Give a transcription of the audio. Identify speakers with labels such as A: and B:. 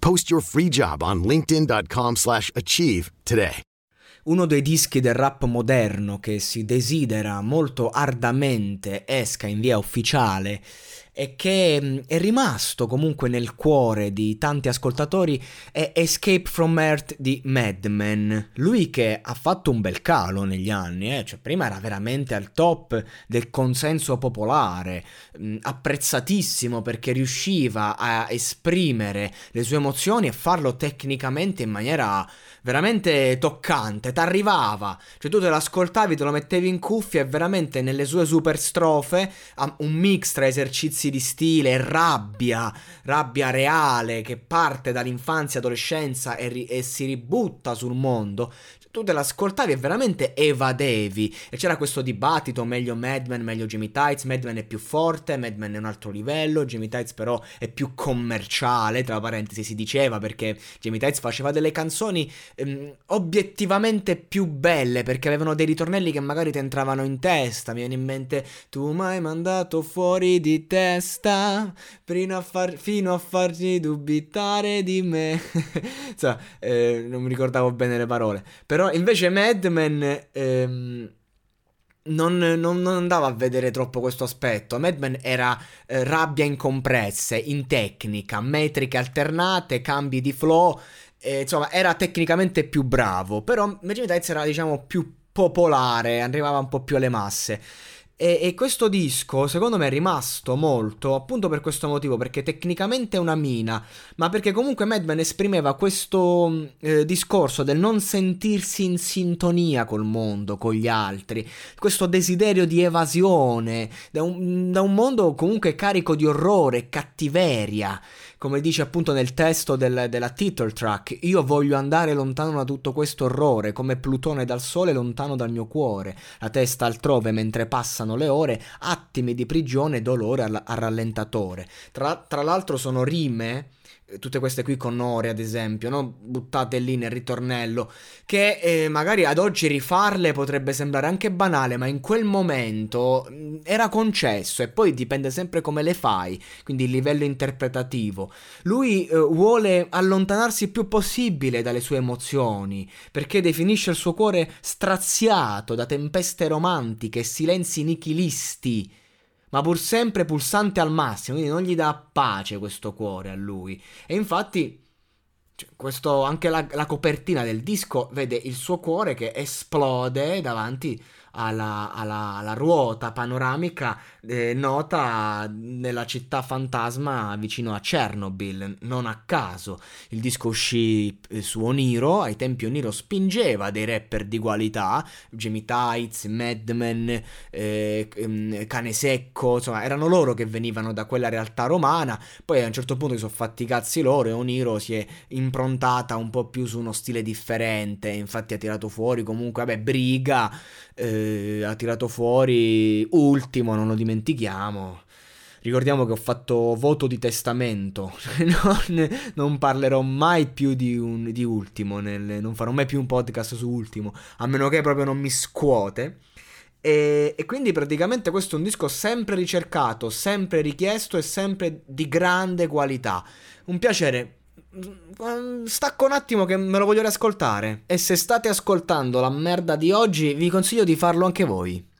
A: Post your free job on linkedin.com/achieve slash achieve today.
B: Uno dei dischi del rap moderno che si desidera molto ardamente esca in via ufficiale e che mh, è rimasto comunque nel cuore di tanti ascoltatori è Escape from Earth di Madman. Lui che ha fatto un bel calo negli anni, eh? cioè prima era veramente al top del consenso popolare, mh, apprezzatissimo perché riusciva a esprimere le sue emozioni e farlo tecnicamente in maniera veramente toccante, t'arrivava, cioè tu te l'ascoltavi, te lo mettevi in cuffia e veramente nelle sue super strofe un mix tra esercizi di stile rabbia, rabbia reale che parte dall'infanzia, adolescenza e, ri- e si ributta sul mondo. Tu te l'ascoltavi e veramente evadevi. E c'era questo dibattito: meglio Madman, meglio Jimmy Tights. Madman è più forte, Madman è un altro livello. Jimmy Tights, però, è più commerciale. Tra parentesi si diceva perché Jimmy Tights faceva delle canzoni ehm, obiettivamente più belle perché avevano dei ritornelli che magari ti entravano in testa. Mi viene in mente: Tu mi hai mandato fuori di testa fino a, far, fino a farci dubitare di me. Insomma, eh, non mi ricordavo bene le parole. Però invece Madman. Ehm, non, non, non, andava a vedere troppo questo aspetto. Madman era eh, rabbia incompresse, in tecnica, metriche alternate, cambi di flow. Eh, insomma, era tecnicamente più bravo. Però Tights era, diciamo, più popolare, arrivava un po' più alle masse. E, e, questo disco, secondo me, è rimasto molto appunto per questo motivo, perché tecnicamente è una mina, ma perché comunque Madman esprimeva questo eh, discorso del non sentirsi in sintonia col mondo, con gli altri, questo desiderio di evasione, da un, da un mondo comunque carico di orrore, cattiveria come dice appunto nel testo del, della title track, io voglio andare lontano da tutto questo orrore, come Plutone dal sole lontano dal mio cuore, la testa altrove mentre passano le ore, attimi di prigione e dolore al, al rallentatore. Tra, tra l'altro sono rime tutte queste qui con Ore ad esempio, no? buttate lì nel ritornello, che eh, magari ad oggi rifarle potrebbe sembrare anche banale, ma in quel momento mh, mm, era concesso e poi dipende sempre come le fai, quindi il livello interpretativo. Lui eh, vuole allontanarsi il più possibile dalle sue emozioni, perché definisce il suo cuore straziato da tempeste romantiche e silenzi nichilisti ma pur sempre pulsante al massimo, quindi non gli dà pace questo cuore a lui. E infatti, cioè, questo, anche la, la copertina del disco vede il suo cuore che esplode davanti alla, alla, alla ruota panoramica eh, nota nella città fantasma vicino a Chernobyl. Non a caso il disco uscì eh, su Oniro, ai tempi Oniro spingeva dei rapper di qualità, Jimmy Tights, Madman, eh, ehm, Cane Secco, insomma erano loro che venivano da quella realtà romana, poi a un certo punto si sono fatti i cazzi loro e Oniro si è improntata un po' più su uno stile differente, infatti ha tirato fuori comunque, vabbè, Briga, eh, ha tirato fuori Ultimo, non lo dimentichiamo. Ricordiamo che ho fatto voto di testamento, non, non parlerò mai più di, un, di Ultimo, nel, non farò mai più un podcast su Ultimo, a meno che proprio non mi scuote. E, e, quindi praticamente questo è un disco sempre ricercato, sempre richiesto e sempre di grande qualità. Un piacere stacco un attimo che me lo voglio riascoltare. E se state ascoltando la merda di oggi, vi consiglio di farlo anche voi.